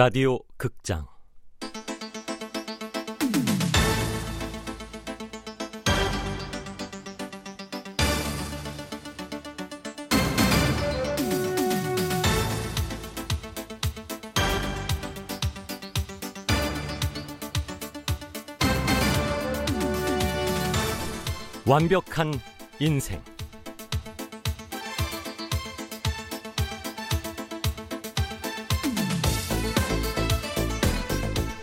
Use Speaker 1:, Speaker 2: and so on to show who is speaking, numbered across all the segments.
Speaker 1: 라디오 극장. 완벽한 인생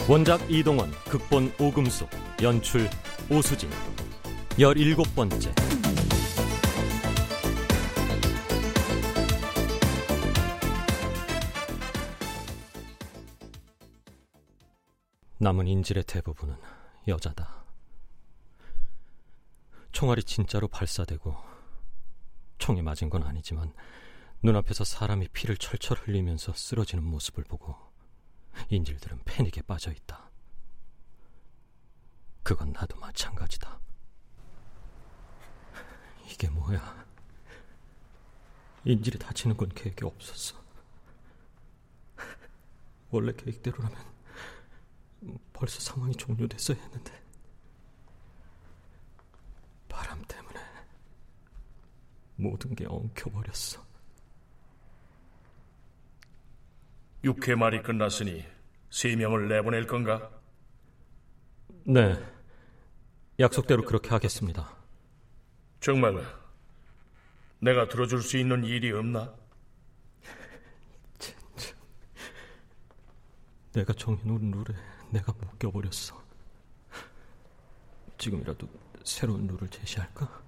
Speaker 1: 원작 이동원, 극본 오금숙, 연출 오수진 열일곱 번째 남은 인질의 대부분은 여자다. 총알이 진짜로 발사되고 총에 맞은 건 아니지만 눈앞에서 사람이 피를 철철 흘리면서 쓰러지는 모습을 보고 인질들은 패닉에 빠져 있다. 그건 나도 마찬가지다. 이게 뭐야? 인질이 다치는 건 계획이 없었어. 원래 계획대로라면 벌써 상황이 종료됐어야 했는데. 바람 때문에 모든 게 엉켜버렸어.
Speaker 2: 육회 말이 끝났으니 세 명을 내보낼 건가?
Speaker 1: 네. 약속대로 그렇게 하겠습니다.
Speaker 2: 정말 내가 들어줄 수 있는 일이 없나?
Speaker 1: 내가 정해놓은 룰에 내가 묶여버렸어. 지금이라도 새로운 룰을 제시할까?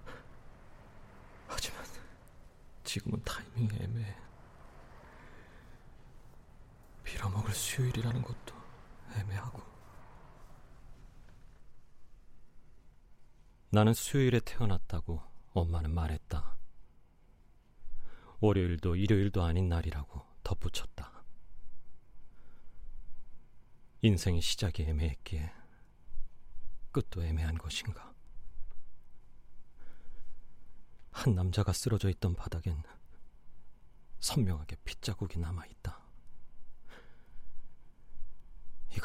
Speaker 1: 하지만 지금은 타이밍이 애매해. 빌어먹을 수요일이라는 것도 애매하고. 나는 수요일에 태어났다고 엄마는 말했다. 월요일도 일요일도 아닌 날이라고 덧붙였다. 인생의 시작이 애매했기에 끝도 애매한 것인가? 한 남자가 쓰러져 있던 바닥엔 선명하게 핏자국이 남아 있다.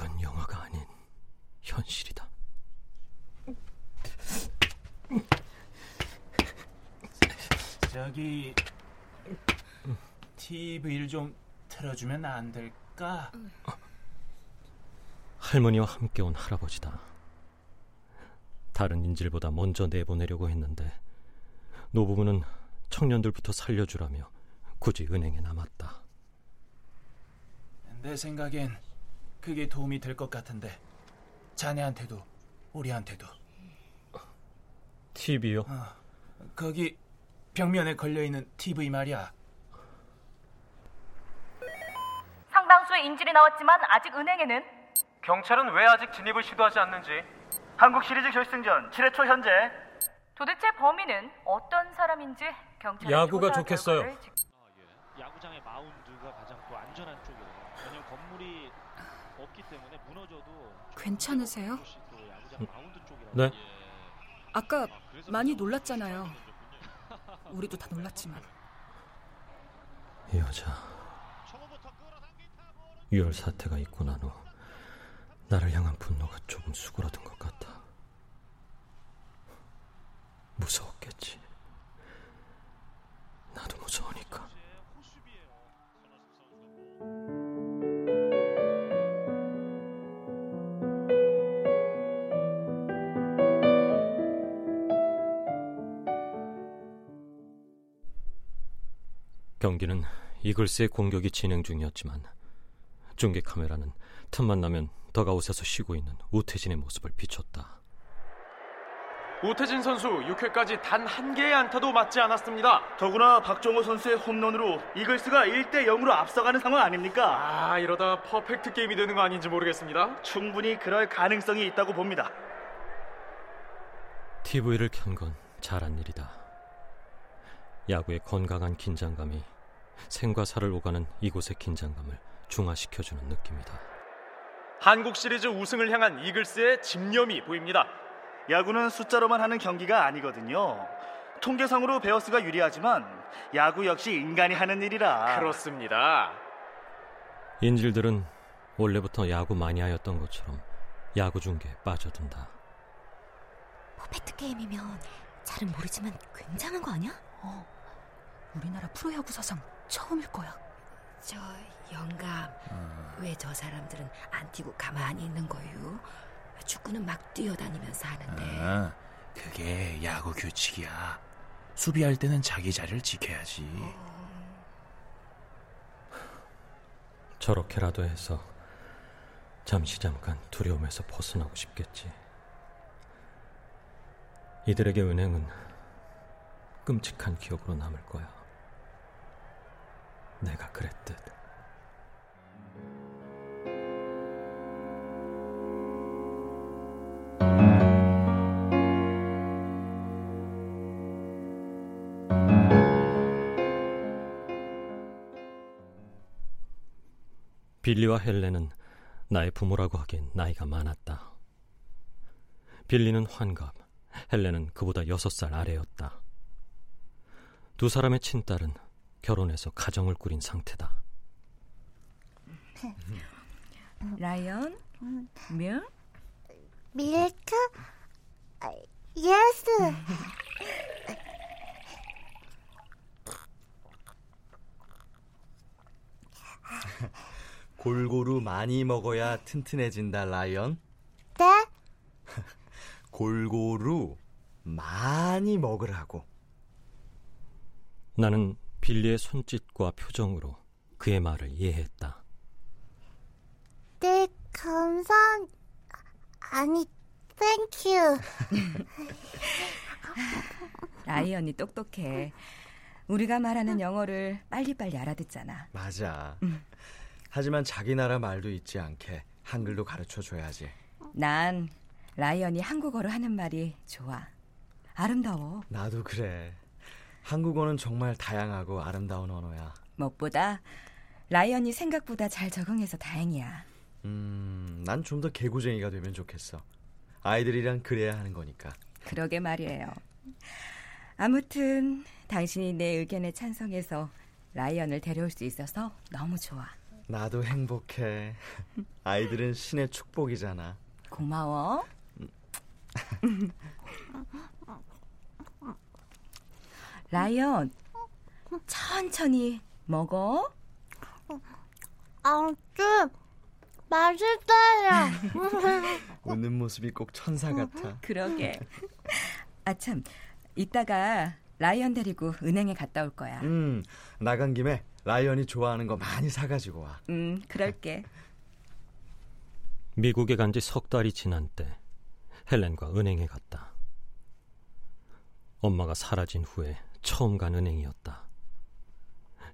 Speaker 1: 이건 영화가 아닌 현실이다.
Speaker 3: 저기 TV를 좀 틀어주면 안 될까?
Speaker 1: 할머니와 함께 온 할아버지다. 다른 인질보다 먼저 내보내려고 했는데 노부부는 청년들부터 살려주라며 굳이 은행에 남았다.
Speaker 3: 내 생각엔 그게 도움이 될 것 같은데 자네한테도 우리한테도
Speaker 1: TV요?
Speaker 3: 어, 거기 벽면에 걸려있는 TV 말이야
Speaker 4: 상당수의 인질이 나왔지만 아직 은행에는
Speaker 5: 경찰은 왜 아직 진입을 시도하지 않는지
Speaker 6: 한국 시리즈 결승전 7회 초 현재
Speaker 4: 도대체 범인은 어떤 사람인지 경찰이
Speaker 1: 야구가 좋겠어요.
Speaker 4: 직-
Speaker 7: 야구장의 마운드가 가장 또 안전한 쪽이에요. 왜냐면 건물이
Speaker 8: 괜찮으세요?
Speaker 7: 마운드 쪽이라.
Speaker 1: 네.
Speaker 8: 아까 많이 놀랐잖아요. 우리도 다 놀랐지만.
Speaker 1: 이 여자 유혈 사태가 있고 난 후 나를 향한 분노가 조금 수그러든 것 같아. 무서웠겠지. 경기는 이글스의 공격이 진행 중이었지만 중계 카메라는 틈만 나면 더가웃에서 쉬고 있는 우태진의 모습을 비췄다.
Speaker 5: 우태진 선수 6회까지 단 한 개의 안타도 맞지 않았습니다.
Speaker 6: 더구나 박정호 선수의 홈런으로 이글스가 1대 0으로 앞서가는 상황 아닙니까?
Speaker 5: 아 이러다 퍼펙트 게임이 되는 거 아닌지 모르겠습니다.
Speaker 6: 충분히 그럴 가능성이 있다고 봅니다.
Speaker 1: TV를 켠 건 잘한 일이다. 야구의 건강한 긴장감이 생과 사를 오가는 이곳의 긴장감을 중화시켜주는 느낌이다.
Speaker 5: 한국 시리즈 우승을 향한 이글스의 집념이 보입니다.
Speaker 6: 야구는 숫자로만 하는 경기가 아니거든요. 통계상으로 베어스가 유리하지만 야구 역시 인간이 하는 일이라.
Speaker 5: 그렇습니다.
Speaker 1: 인질들은 원래부터 야구 마니아였던 것처럼 야구 중계에 빠져든다.
Speaker 9: 포페트 게임이면 잘은 모르지만 굉장한 거 아니야?
Speaker 8: 어, 우리나라 프로야구 사상 처음일 거야.
Speaker 9: 저 영감, 왜저 사람들은 안 뛰고 가만히 있는 거요? 축구는 막 뛰어다니면서 하는데.
Speaker 3: 아, 그게 야구 규칙이야. 수비할 때는 자기 자리를 지켜야지.
Speaker 1: 저렇게라도 해서 잠시 잠깐 두려움에서 벗어나고 싶겠지. 이들에게 은행은 끔찍한 기억으로 남을 거야. 내가 그랬듯. 빌리와 헬렌은 나의 부모라고 하기엔 나이가 많았다. 빌리는 환갑, 헬렌은 그보다 여섯 살 아래였다. 두 사람의 친딸은 결혼해서 가정을 꾸린 상태다.
Speaker 10: 라이언?
Speaker 11: Meal? Milk? Yes.
Speaker 12: 골고루 많이 먹어야 튼튼해진다, 라이언.
Speaker 11: 네?
Speaker 12: 골고루 많이 먹으라고.
Speaker 1: 나는 빌리의 손짓과 표정으로 그의 말을 이해했다.
Speaker 11: 네, 감사. 아니, thank you.
Speaker 10: 라이언이 똑똑해. 우리가 말하는 영어를 빨리빨리 알아듣잖아.
Speaker 12: 맞아. 하지만 자기 나라 말도 잊지 않게 한글도 가르쳐 줘야지.
Speaker 10: 난 라이언이 한국어로 하는 말이 좋아. 아름다워.
Speaker 12: 나도 그래. 한국어는 정말 다양하고 아름다운 언어야.
Speaker 10: 무엇보다 라이언이 생각보다 잘 적응해서 다행이야.
Speaker 12: 음, 난 좀 더 개구쟁이가 되면 좋겠어. 아이들이랑 그래야 하는 거니까.
Speaker 10: 그러게 말이에요. 아무튼 당신이 내 의견에 찬성해서 라이언을 데려올 수 있어서 너무 좋아.
Speaker 12: 나도 행복해. 아이들은 신의 축복이잖아.
Speaker 10: 고마워. 라이언, 천천히 먹어.
Speaker 11: 아, 좀 맛있어요.
Speaker 12: 웃는 모습이 꼭 천사 같아.
Speaker 10: 그러게. 아, 참. 이따가 라이언 데리고 은행에 갔다 올 거야.
Speaker 12: 음, 나간 김에 라이언이 좋아하는 거 많이 사가지고 와.
Speaker 10: 음, 그럴게.
Speaker 1: 미국에 간 지 석 달이 지난 때 헬렌과 은행에 갔다. 엄마가 사라진 후에 처음 간 은행이었다.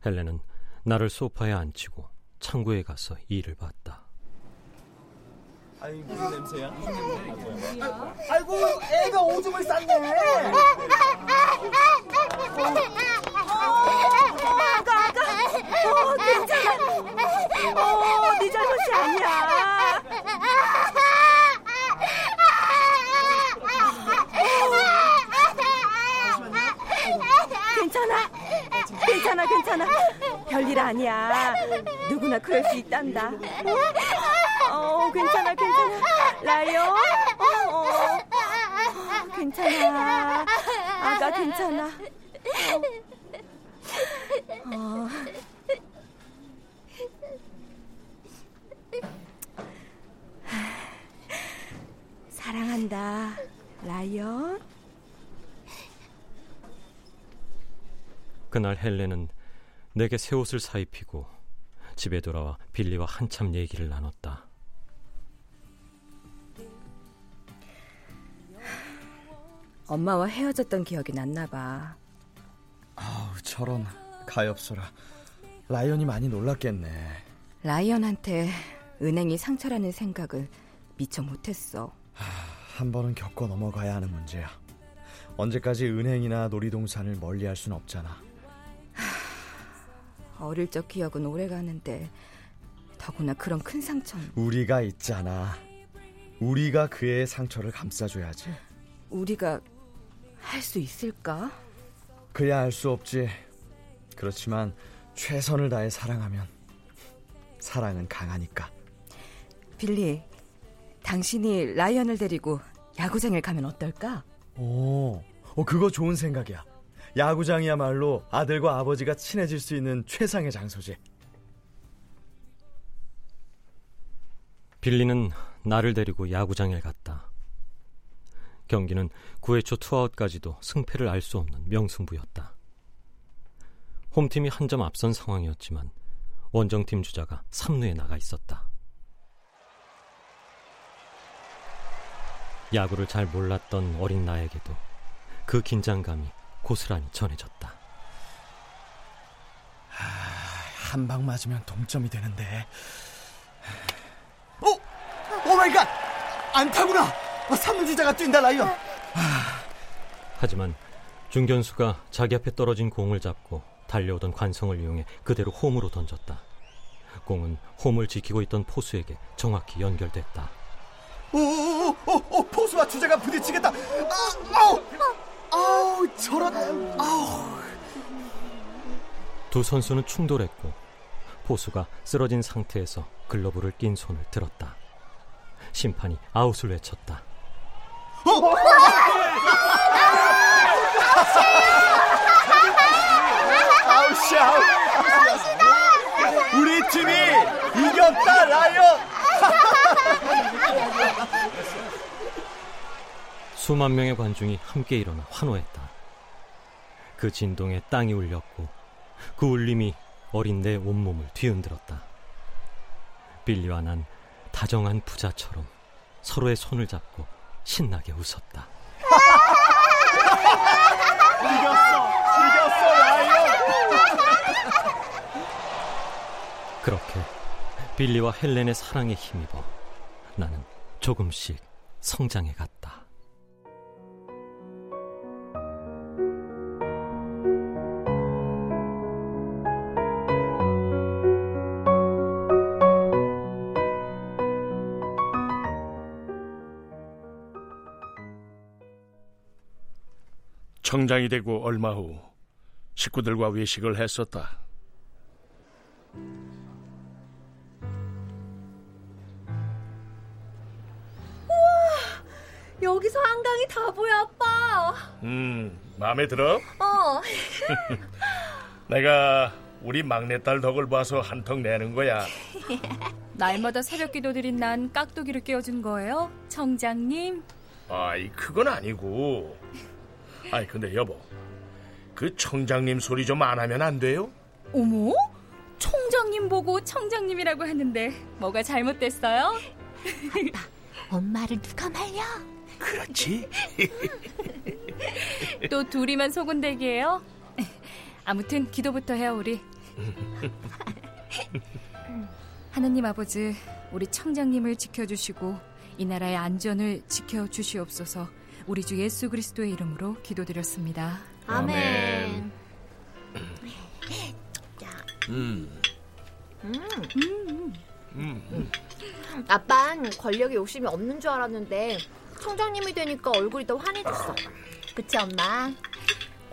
Speaker 1: 헬렌은 나를 소파에 앉히고 창구에 가서 일을 봤다.
Speaker 12: 아이 무슨 냄새야? 무슨 냄새야?
Speaker 13: 아이고 애가 오줌을 쌌네.
Speaker 10: 아가 아가. 어 괜찮아. 어 네 잘못이 아니야. 괜찮아. 괜찮아 괜찮아. 별일 아니야. 누구나 그럴 수 있단다. 어 괜찮아 괜찮아. 라이언. 어, 어. 괜찮아. 아가 괜찮아. 어. 어. 사랑한다, 라이언.
Speaker 1: 그날 헬렌은 내게 새 옷을 사 입히고 집에 돌아와 빌리와 한참 얘기를 나눴다.
Speaker 10: 엄마와 헤어졌던 기억이 났나 봐.
Speaker 12: 아우 저런 가엾어라. 라이언이 많이 놀랐겠네.
Speaker 10: 라이언한테 은행이 상처라는 생각을 미처 못했어.
Speaker 12: 한 번은 겪어 넘어가야 하는 문제야. 언제까지 은행이나 놀이동산을 멀리할 순 없잖아.
Speaker 10: 어릴 적 기억은 오래 가는데 더구나 그런 큰 상처는
Speaker 12: 우리가 있잖아. 우리가 그의 상처를 감싸줘야지.
Speaker 10: 우리가 할 수 있을까?
Speaker 12: 그야 알수 없지. 그렇지만 최선을 다해 사랑하면 사랑은 강하니까.
Speaker 10: 빌리, 당신이 라이언을 데리고 야구장에 가면 어떨까?
Speaker 12: 오, 어, 그거 좋은 생각이야. 야구장이야말로 아들과 아버지가 친해질 수 있는 최상의 장소지.
Speaker 1: 빌리는 나를 데리고 야구장에 갔다. 경기는 9회 초 투아웃까지도 승패를 알 수 없는 명승부였다. 홈팀이 한 점 앞선 상황이었지만 원정팀 주자가 3루에 나가 있었다. 야구를 잘 몰랐던 어린 나에게도 그 긴장감이 고스란히 전해졌다.
Speaker 12: 한 방 맞으면 동점이 되는데. 오, oh my God! 안타구나! 어, 삼루주자가 뛴다, 라이언!
Speaker 1: 하지만 중견수가 자기 앞에 떨어진 공을 잡고 달려오던 관성을 이용해 그대로 홈으로 던졌다. 공은 홈을 지키고 있던 포수에게 정확히 연결됐다.
Speaker 12: 오, 오, 오, 오, 포수와 주자가 부딪히겠다!
Speaker 1: 두 선수는 충돌했고 포수가 쓰러진 상태에서 글러브를 낀 손을 들었다. 심판이 아웃을 외쳤다.
Speaker 12: 아웃이 아웃! 우리 팀이 이겼다, 라이언!
Speaker 1: 수만 명의 관중이 함께 일어나 환호했다. 그 진동에 땅이 울렸고 그 울림이 어린 내 온몸을 뒤흔들었다. 빌리와 난 다정한 부자처럼 서로의 손을 잡고 신나게 웃었다.
Speaker 12: 이겼어! 이겼어, 라이언!
Speaker 1: 그렇게 빌리와 헬렌의 사랑에 힘입어 나는 조금씩 성장해 갔다.
Speaker 2: 청장이 되고 얼마 후 식구들과 외식을 했었다.
Speaker 9: 여기서 한강이 다 보여, 아빠.
Speaker 2: 음, 마음에 들어?
Speaker 9: 어.
Speaker 2: 내가 우리 막내딸 덕을 봐서 한턱 내는 거야.
Speaker 8: 날마다 새벽 기도 드린 난 깍두기를 깨워준 거예요? 청장님?
Speaker 2: 아이, 그건 아니고. 아이, 근데 여보. 그 청장님 소리 좀 안 하면 안 돼요?
Speaker 8: 어머? 총장님 보고 청장님이라고 하는데 뭐가 잘못됐어요?
Speaker 11: 엄마를 누가 말려?
Speaker 2: 그렇지.
Speaker 8: 또 둘이만 소곤대기예요? 아무튼 기도부터 해요 우리. 하느님 아버지, 우리 청장님을 지켜주시고 이 나라의 안전을 지켜주시옵소서. 우리 주 예수 그리스도의 이름으로 기도드렸습니다.
Speaker 11: 아멘.
Speaker 2: 음.
Speaker 11: 음.
Speaker 2: 음.
Speaker 11: 아빤 권력에 욕심이 없는 줄 알았는데 청장님이 되니까 얼굴이 더 환해졌어. 그치 엄마?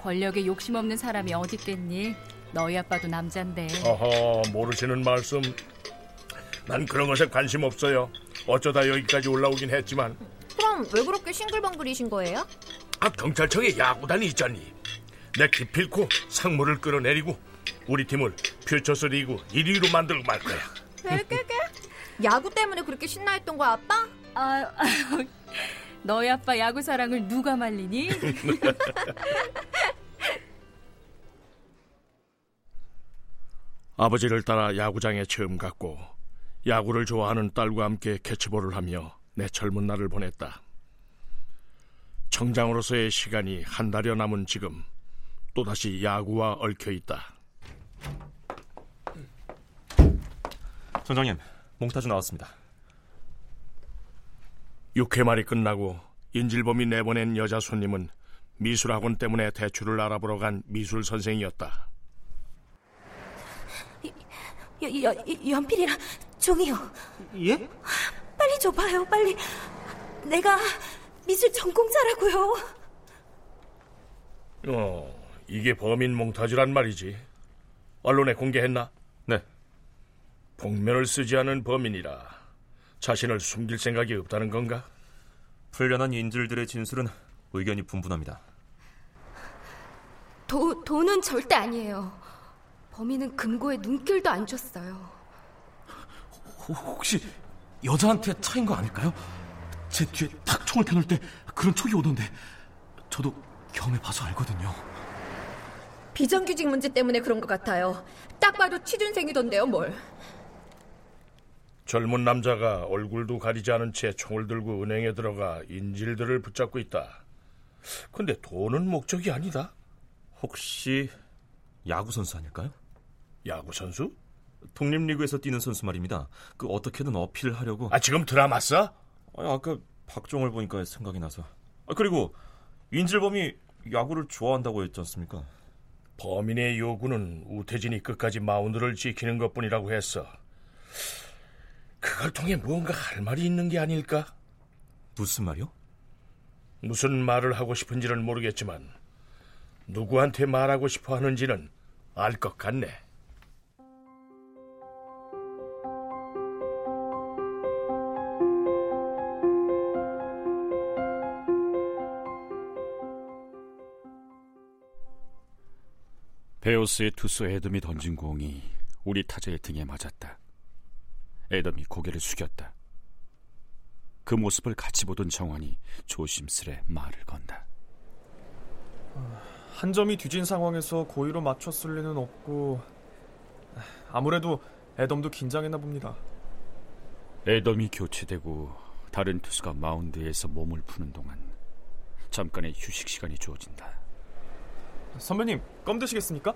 Speaker 8: 권력에 욕심 없는 사람이 어딨겠니? 너희 아빠도 남잔데.
Speaker 2: 어허, 모르시는 말씀. 난 그런 것에 관심 없어요. 어쩌다 여기까지 올라오긴 했지만.
Speaker 11: 그럼 왜 그렇게 싱글벙글이신 거예요?
Speaker 2: 아, 경찰청에 야구단이 있잖니. 내 기필코 상무를 끌어내리고 우리 팀을 퓨처스 리그 1위로 만들고 말 거야.
Speaker 11: 깨깨깨? 야구 때문에 그렇게 신나했던 거야 아빠?
Speaker 8: 아, 너희 아빠 야구 사랑을 누가 말리니?
Speaker 2: 아버지를 따라 야구장에 처음 갔고 야구를 좋아하는 딸과 함께 캐치볼을 하며 내 젊은 날을 보냈다. 청장으로서의 시간이 한 달여 남은 지금 또다시 야구와 얽혀 있다.
Speaker 14: 청장님, 몽타주 나왔습니다.
Speaker 2: 6회 말이 끝나고 인질범이 내보낸 여자 손님은 미술학원 때문에 대출을 알아보러 간 미술 선생이었다.
Speaker 9: 여, 여, 연필이랑 종이요.
Speaker 13: 예?
Speaker 9: 빨리 줘봐요, 빨리. 내가 미술 전공자라고요.
Speaker 2: 어, 이게 범인 몽타주란 말이지. 언론에 공개했나?
Speaker 14: 네.
Speaker 2: 복면을 쓰지 않은 범인이라 자신을 숨길 생각이 없다는 건가?
Speaker 14: 풀려난 인질들의 진술은 의견이 분분합니다.
Speaker 9: 도, 도는 절대 아니에요. 범인은 금고에 눈길도 안 줬어요.
Speaker 12: 혹시 여자한테 차인 거 아닐까요? 제 뒤에 탁 총을 펴놓을 때 그런 촉이 오던데 저도 경험해 봐서 알거든요.
Speaker 11: 비정규직 문제 때문에 그런 것 같아요. 딱 봐도 취준생이던데요, 뭘.
Speaker 2: 젊은 남자가 얼굴도 가리지 않은 채 총을 들고 은행에 들어가 인질들을 붙잡고 있다. 근데 돈은 목적이 아니다.
Speaker 14: 혹시 야구 선수 아닐까요?
Speaker 2: 야구 선수?
Speaker 14: 독립리그에서 뛰는 선수 말입니다. 그 어떻게든 어필하려고.
Speaker 2: 아 지금 드라마 써?
Speaker 14: 아니 아까 박종을 보니까 생각이 나서. 아 그리고 인질범이 야구를 좋아한다고 했지 않습니까?
Speaker 2: 범인의 요구는 우태진이 끝까지 마운드를 지키는 것뿐이라고 했어. 그걸 통해 무언가 할 말이 있는 게 아닐까?
Speaker 14: 무슨 말이요?
Speaker 2: 무슨 말을 하고 싶은지는 모르겠지만 누구한테 말하고 싶어 하는지는 알 것 같네.
Speaker 15: 베오스의 투수 애덤이 던진 공이 우리 타자의 등에 맞았다. 애덤이 고개를 숙였다. 그 모습을 같이 보던 정환이 조심스레 말을 건다.
Speaker 5: 한 점이 뒤진 상황에서 고의로 맞췄을 리는 없고 아무래도 애덤도 긴장했나 봅니다.
Speaker 15: 애덤이 교체되고 다른 투수가 마운드에서 몸을 푸는 동안 잠깐의 휴식 시간이 주어진다.
Speaker 5: 선배님, 껌 드시겠습니까?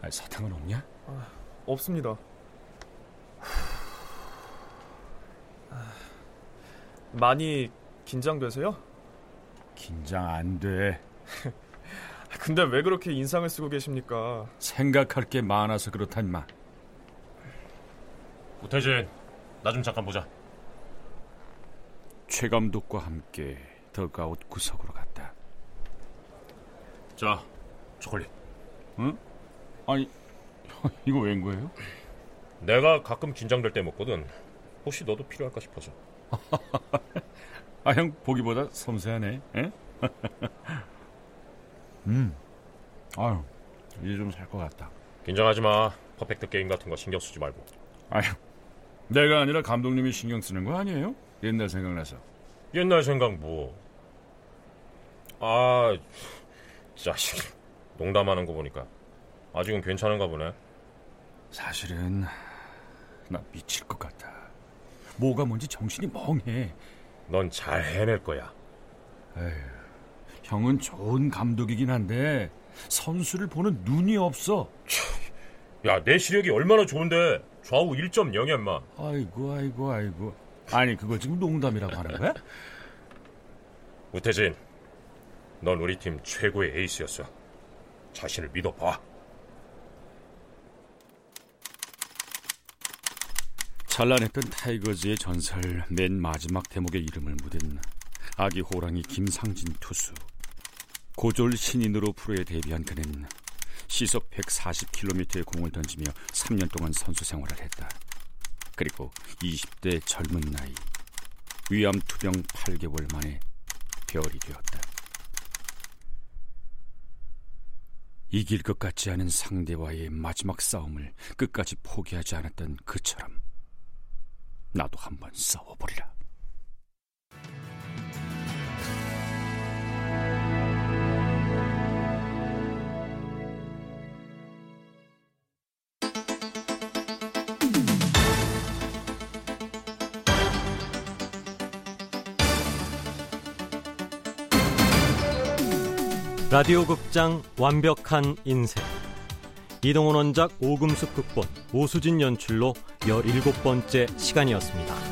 Speaker 15: 아, 사탕은 없냐?
Speaker 5: 아, 없습니다. 많이 긴장되세요?
Speaker 15: 긴장 안 돼.
Speaker 5: 근데 왜 그렇게 인상을 쓰고 계십니까?
Speaker 15: 생각할 게 많아서 그렇다 임마.
Speaker 14: 우태진, 나 좀 잠깐 보자.
Speaker 15: 최 감독과 함께 더가웃 구석으로 갔다.
Speaker 14: 자, 초콜릿.
Speaker 15: 응? 아니, 이거 웬 거예요?
Speaker 14: 내가 가끔 긴장될 때 먹거든. 혹시 너도 필요할까 싶어서.
Speaker 15: 아, 형 보기보다 섬세하네. 에? 음. 아유, 이제 좀 살 것 같다.
Speaker 14: 긴장하지 마. 퍼펙트 게임 같은 거 신경 쓰지 말고.
Speaker 15: 아유, 내가 아니라 감독님이 신경 쓰는 거 아니에요? 옛날 생각나서.
Speaker 14: 옛날 생각 뭐? 아, 자식. 농담하는 거 보니까 아직은 괜찮은가 보네.
Speaker 15: 사실은 나 미칠 것 같아. 뭐가 뭔지 정신이 멍해.
Speaker 14: 넌 잘 해낼 거야.
Speaker 15: 에휴, 형은 좋은 감독이긴 한데 선수를 보는 눈이 없어.
Speaker 14: 야, 내 시력이 얼마나 좋은데 좌우 1.0이야, 인마.
Speaker 15: 아이고, 아이고, 아이고. 아니, 그걸 지금 농담이라고 하는 거야?
Speaker 14: 우태진, 넌 우리 팀 최고의 에이스였어. 자신을 믿어봐.
Speaker 15: 찬란했던 타이거즈의 전설 맨 마지막 대목의 이름을 묻은 아기 호랑이 김상진 투수. 고졸 신인으로 프로에 데뷔한 그는 시속 140km의 공을 던지며 3년 동안 선수 생활을 했다. 그리고 20대 젊은 나이 위암 투병 8개월 만에 별이 되었다. 이길 것 같지 않은 상대와의 마지막 싸움을 끝까지 포기하지 않았던 그처럼 나도 한번 싸워보리라.
Speaker 1: 라디오 극장 완벽한 인생 이동훈 원작 오금숙 극본 오수진 연출로 17번째 시간이었습니다.